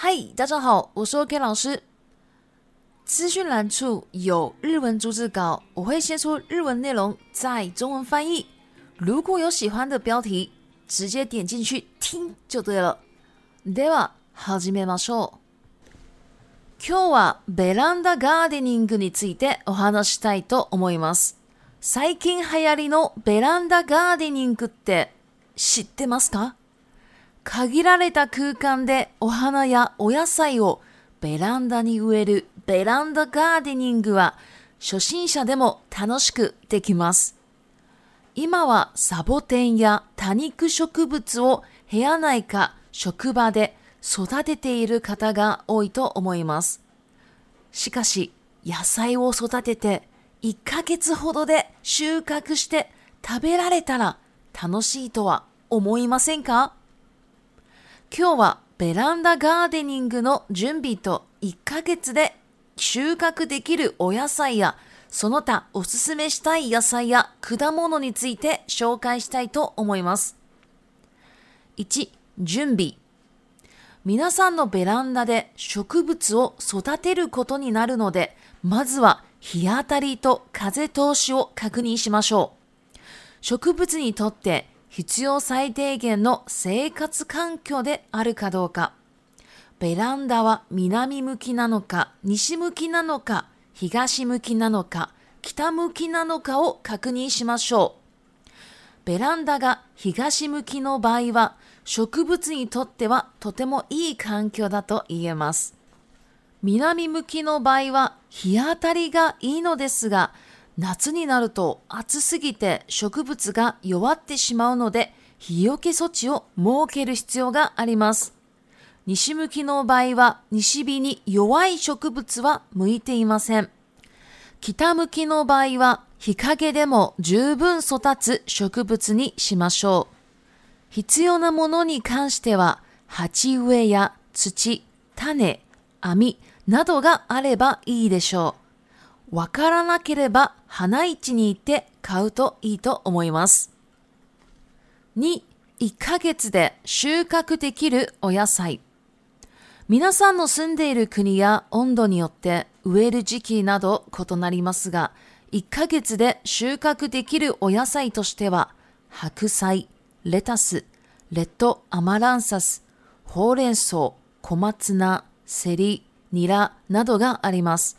嗨，大家好，我是 OK 老师。资讯栏处有日文逐字稿，我会先出日文内容，再中文翻译。如果有喜欢的标题，直接点进去听就对了。では始めましょう。今日はベランダガーデニングについてお話したいと思います。最近流行りのベランダガーデニングって知ってますか限られた空間でお花やお野菜をベランダに植えるベランダガーデニングは初心者でも楽しくできます。今はサボテンや多肉植物を部屋内か職場で育てている方が多いと思います。しかし野菜を育てて1ヶ月ほどで収穫して食べられたら楽しいとは思いませんか今日はベランダガーデニングの準備と1ヶ月で収穫できるお野菜やその他おすすめしたい野菜や果物について紹介したいと思います。1、準備。皆さんのベランダで植物を育てることになるので、まずは日当たりと風通しを確認しましょう。植物にとって必要最低限の生活環境であるかどうか、ベランダは南向きなのか、西向きなのか、東向きなのか、北向きなのかを確認しましょう。ベランダが東向きの場合は、植物にとってはとてもいい環境だと言えます。南向きの場合は日当たりがいいのですが、夏になると暑すぎて植物が弱ってしまうので、日よけ措置を設ける必要があります。西向きの場合は西日に弱い植物は向いていません。北向きの場合は日陰でも十分育つ植物にしましょう。必要なものに関しては鉢植えや土、種、網などがあればいいでしょう。わからなければ花市に行って買うといいと思います。2、1ヶ月で収穫できるお野菜。皆さんの住んでいる国や温度によって植える時期など異なりますが、1ヶ月で収穫できるお野菜としては、白菜、レタス、レッドアマランサス、ほうれん草、小松菜、セリ、ニラなどがあります。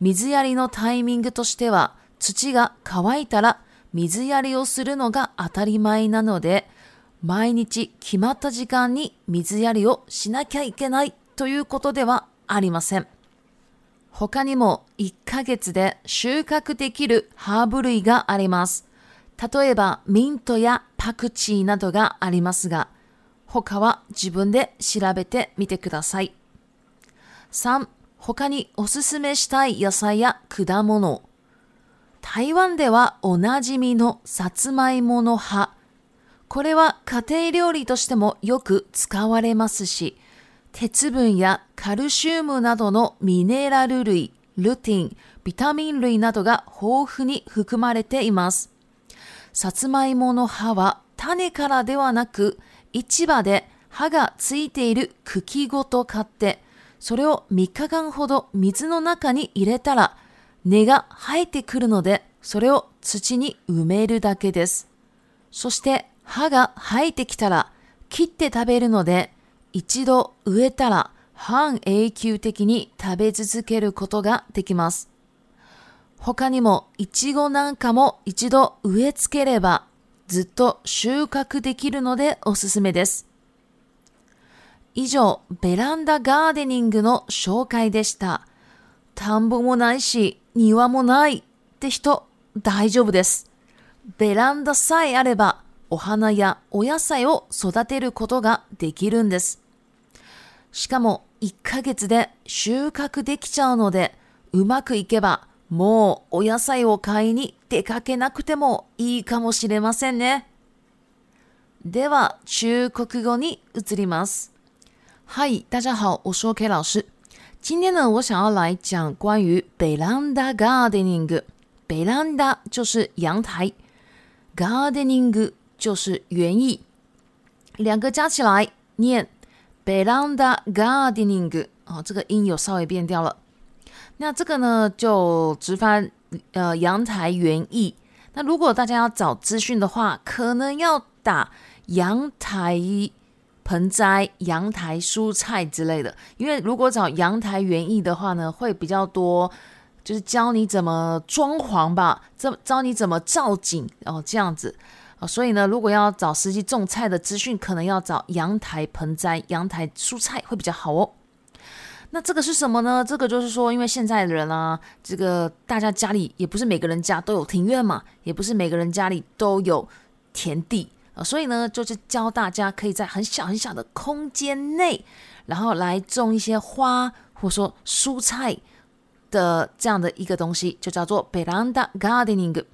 水やりのタイミングとしては、土が乾いたら水やりをするのが当たり前なので、毎日決まった時間に水やりをしなきゃいけないということではありません。他にも1ヶ月で収穫できるハーブ類があります。例えばミントやパクチーなどがありますが、他は自分で調べてみてください。3他におすすめしたい野菜や果物。台湾ではおなじみのさつまいもの葉。これは家庭料理としてもよく使われますし、鉄分やカルシウムなどのミネラル類、ルティン、ビタミン類などが豊富に含まれています。さつまいもの葉は種からではなく、市場で葉がついている茎ごと買って、それを3日間ほど水の中に入れたら根が生えてくるのでそれを土に埋めるだけです。そして葉が生えてきたら切って食べるので一度植えたら半永久的に食べ続けることができます。他にもイチゴなんかも一度植え付ければずっと収穫できるのでおすすめです。以上、ベランダガーデニングの紹介でした。田んぼもないし、庭もないって人、大丈夫です。ベランダさえあれば、お花やお野菜を育てることができるんです。しかも、1ヶ月で収穫できちゃうので、うまくいけば、もうお野菜を買いに出かけなくてもいいかもしれませんね。では、中国語に移ります。嗨，大家好，我是 o K 老师。今天呢，我想要来讲关于 “belanda gardening”。belanda 就是阳台，gardening 就是园艺，两个加起来念 “belanda gardening”。哦，这个音有稍微变调了。那这个呢，就直翻呃阳台园艺。那如果大家要找资讯的话，可能要打阳台。盆栽、阳台蔬菜之类的，因为如果找阳台园艺的话呢，会比较多，就是教你怎么装潢吧，教你怎么造景哦，这样子哦、所以呢，如果要找实际种菜的资讯，可能要找阳台盆栽、阳台蔬菜会比较好哦。那这个是什么呢？这个就是说，因为现在的人啊，这个大家家里也不是每个人家都有庭院嘛，也不是每个人家里都有田地。啊，所以呢，就是教大家可以在很小很小的空间内，然后来种一些花或者说蔬菜的这样的一个东西，就叫做 b e l d a Gardening。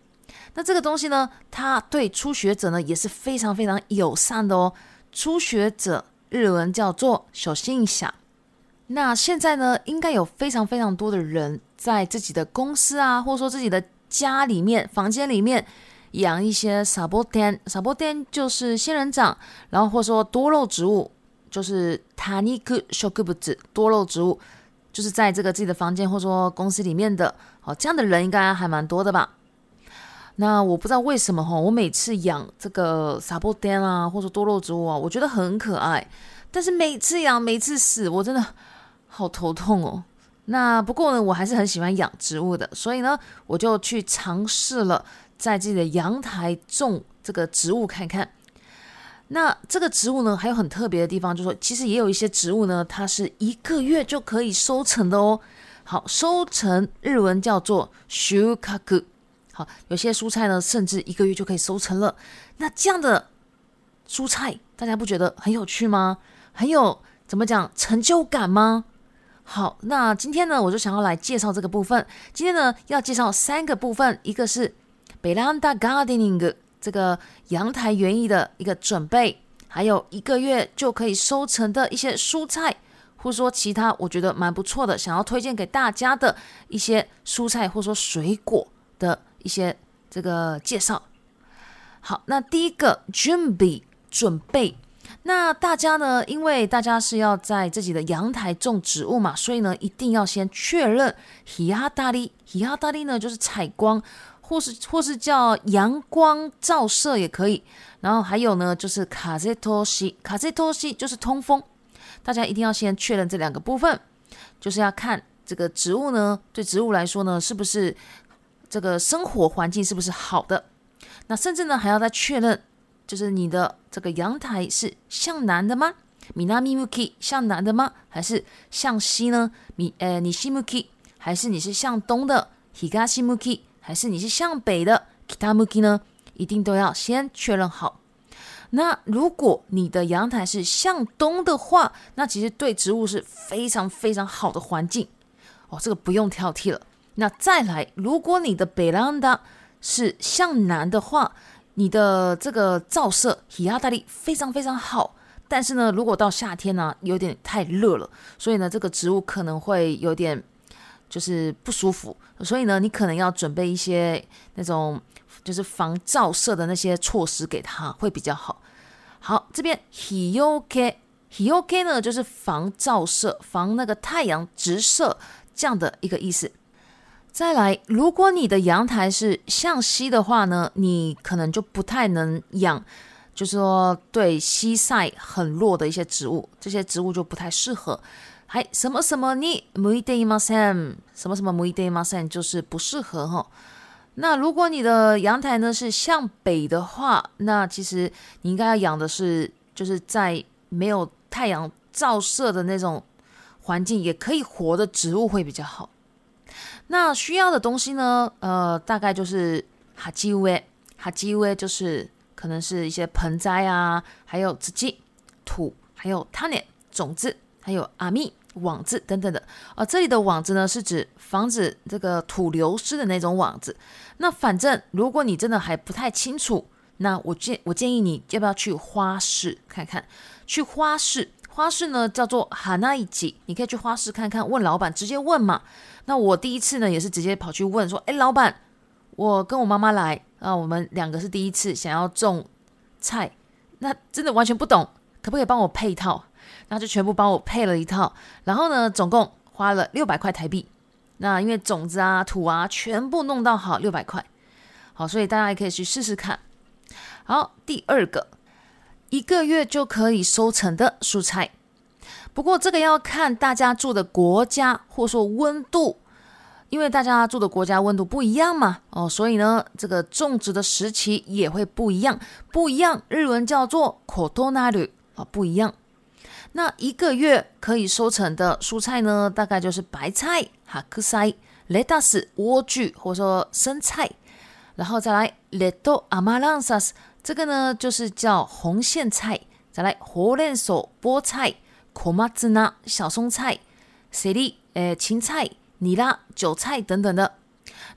那这个东西呢，它对初学者呢也是非常非常友善的哦。初学者日文叫做小心一下。那现在呢，应该有非常非常多的人在自己的公司啊，或者说自己的家里面、房间里面。养一些萨博天，萨 a n 就是仙人掌，然后或者说多肉植物，就是塔尼克小克布子多肉植物，就是在这个自己的房间或者说公司里面的，哦，这样的人应该还蛮多的吧？那我不知道为什么哈，我每次养这个萨 a n 啊，或者说多肉植物啊，我觉得很可爱，但是每次养每次死，我真的好头痛哦。那不过呢，我还是很喜欢养植物的，所以呢，我就去尝试了。在自己的阳台种这个植物，看看。那这个植物呢，还有很特别的地方，就是说，其实也有一些植物呢，它是一个月就可以收成的哦。好，收成日文叫做 shukaku。好，有些蔬菜呢，甚至一个月就可以收成了。那这样的蔬菜，大家不觉得很有趣吗？很有怎么讲成就感吗？好，那今天呢，我就想要来介绍这个部分。今天呢，要介绍三个部分，一个是。Belanda Gardening 这个阳台园艺的一个准备，还有一个月就可以收成的一些蔬菜，或者说其他我觉得蛮不错的，想要推荐给大家的一些蔬菜或者说水果的一些这个介绍。好，那第一个准备，那大家呢，因为大家是要在自己的阳台种植物嘛，所以呢，一定要先确认，呢就是采光。或是或是叫阳光照射也可以，然后还有呢，就是卡塞托西，卡塞托西就是通风。大家一定要先确认这两个部分，就是要看这个植物呢，对植物来说呢，是不是这个生活环境是不是好的？那甚至呢，还要再确认，就是你的这个阳台是向南的吗？米纳米木基向南的吗？还是向西呢？米呃，你西木基还是你是向东的？西加西木基。还是你是向北的 Kitamuki 呢？一定都要先确认好。那如果你的阳台是向东的话，那其实对植物是非常非常好的环境哦，这个不用挑剔了。那再来，如果你的北阳达是向南的话，你的这个照射、提拉大力非常非常好。但是呢，如果到夏天呢，有点太热了，所以呢，这个植物可能会有点。就是不舒服，所以呢，你可能要准备一些那种就是防照射的那些措施给他，会比较好。好，这边 h i y o k e h i y o k e 呢，就是防照射、防那个太阳直射这样的一个意思。再来，如果你的阳台是向西的话呢，你可能就不太能养，就是说对西晒很弱的一些植物，这些植物就不太适合。还什么什么呢？唔易得马散，什么什么唔易得马散，就是不适合哈。那如果你的阳台呢是向北的话，那其实你应该要养的是，就是在没有太阳照射的那种环境也可以活的植物会比较好。那需要的东西呢，呃，大概就是哈基乌埃，哈基乌埃就是可能是一些盆栽啊，还有自己土，还有它呢种子。还有阿密网子等等的而这里的网子呢是指防止这个土流失的那种网子。那反正如果你真的还不太清楚，那我建我建议你要不要去花市看看？去花市，花市呢叫做哈那一 a 你可以去花市看看，问老板直接问嘛。那我第一次呢也是直接跑去问说，哎，老板，我跟我妈妈来啊，我们两个是第一次想要种菜，那真的完全不懂，可不可以帮我配一套？那就全部帮我配了一套，然后呢，总共花了六百块台币。那因为种子啊、土啊，全部弄到好六百块，好，所以大家也可以去试试看。好，第二个一个月就可以收成的蔬菜，不过这个要看大家住的国家或说温度，因为大家住的国家温度不一样嘛，哦，所以呢，这个种植的时期也会不一样，不一样。日文叫做コトナル啊，不一样。那一个月可以收成的蔬菜呢，大概就是白菜、哈克塞、雷达斯、莴苣，或者说生菜，然后再来レドアマランサ这个呢就是叫红苋菜，再来火う手菠菜、コマツナ、小松菜、セリ、诶芹菜、泥拉韭菜等等的。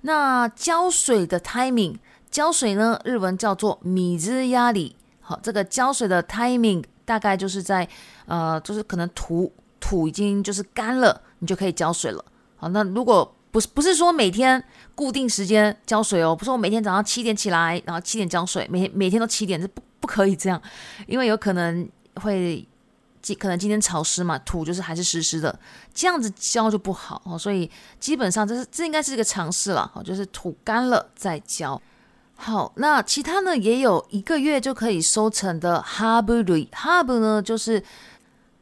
那浇水的 timing，浇水呢日文叫做米ズ压里，好，这个浇水的 timing 大概就是在。呃，就是可能土土已经就是干了，你就可以浇水了。好，那如果不是不是说每天固定时间浇水哦，不是我每天早上七点起来，然后七点浇水，每每天都七点这不不可以这样，因为有可能会今可能今天潮湿嘛，土就是还是湿湿的，这样子浇就不好。所以基本上这是这应该是一个尝试了。好，就是土干了再浇。好，那其他呢也有一个月就可以收成的哈布瑞，哈布呢就是。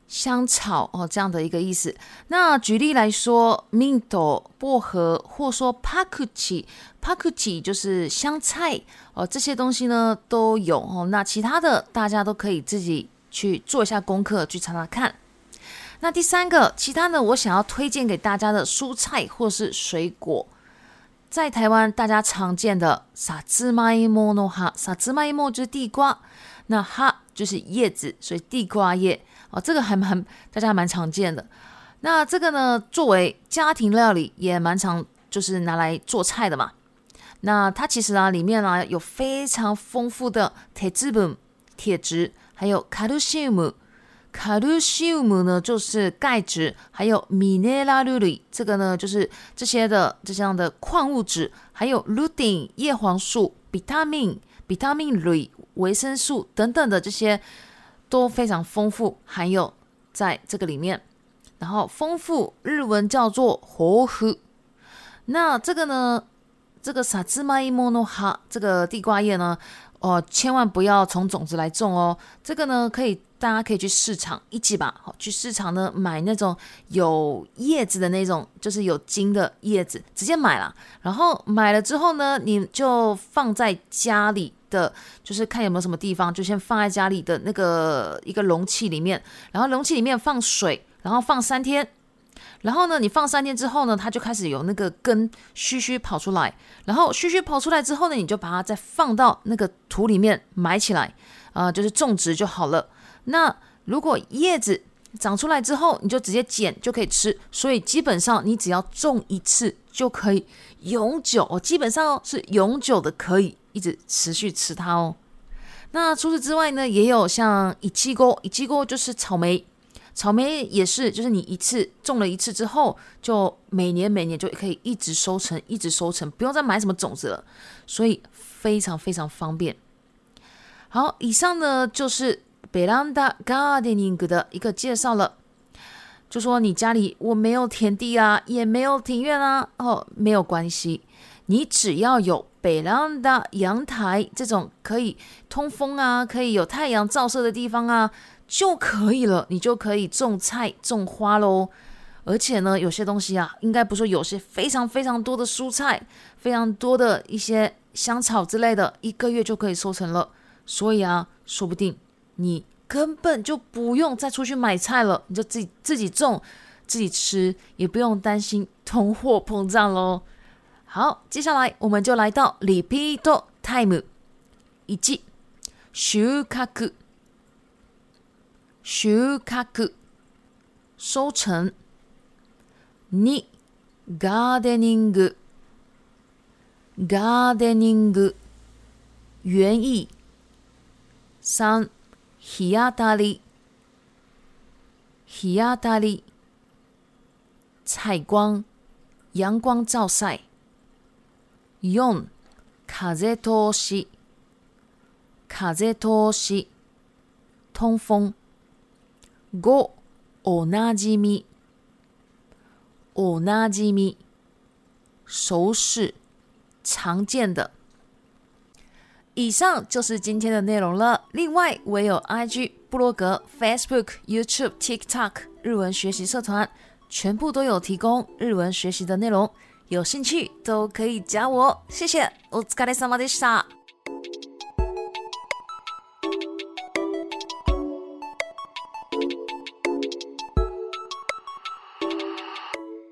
香草哦，这样的一个意思。那举例来说，minto 薄荷，或说 p a k u h i p a k u h i 就是香菜哦，这些东西呢都有哦。那其他的大家都可以自己去做一下功课，去查查看。那第三个，其他呢，我想要推荐给大家的蔬菜或是水果，在台湾大家常见的撒芝麻一摸 o 哈，撒芝麻一摸就是地瓜，那哈就是叶子，所以地瓜叶。哦，这个还蛮大家蛮常见的。那这个呢，作为家庭料理也蛮常，就是拿来做菜的嘛。那它其实啊，里面啊有非常丰富的铁质、本铁质，还有卡质。西姆呢就是钙质，还有米内拉绿里这个呢，就是这些的这样的矿物质，还有鹿丁、叶黄素、比他命、比他命、镁、维生素等等的这些。都非常丰富，含有在这个里面，然后丰富日文叫做活河。那这个呢，这个萨兹マ伊莫诺哈这个地瓜叶呢，哦，千万不要从种子来种哦。这个呢，可以大家可以去市场，一起吧，好去市场呢买那种有叶子的那种，就是有茎的叶子，直接买了。然后买了之后呢，你就放在家里。的就是看有没有什么地方，就先放在家里的那个一个容器里面，然后容器里面放水，然后放三天。然后呢，你放三天之后呢，它就开始有那个根须须跑出来。然后须须跑出来之后呢，你就把它再放到那个土里面埋起来，啊，就是种植就好了。那如果叶子长出来之后，你就直接剪就可以吃。所以基本上你只要种一次就可以永久，基本上是永久的可以。一直持续吃它哦。那除此之外呢，也有像一季果，一季果就是草莓，草莓也是，就是你一次种了一次之后，就每年每年就可以一直收成，一直收成，不用再买什么种子了，所以非常非常方便。好，以上呢就是 Belanda Gardening 的一个介绍了。就说你家里我没有田地啊，也没有庭院啊，哦，没有关系，你只要有。然后，的阳台这种可以通风啊，可以有太阳照射的地方啊，就可以了。你就可以种菜、种花喽。而且呢，有些东西啊，应该不说有些非常非常多的蔬菜，非常多的一些香草之类的，一个月就可以收成了。所以啊，说不定你根本就不用再出去买菜了，你就自己自己种，自己吃，也不用担心通货膨胀喽。好，接下来我们就来到リピートタイム。一、収穫収穫、收成。二、ガーデニングガーデニング、園藝。三、日当たり日当たり、采光、陽光照晒。四、風通し、風通し、通風。五、おなじみ、おなじみ、熟識、常見的。以上就是今天的内容了。另外，我有 IG、部落格、Facebook、YouTube、TikTok 日文学习社团，全部都有提供日文学习的内容。有兴趣都可以加我，谢谢。お疲れ様でした。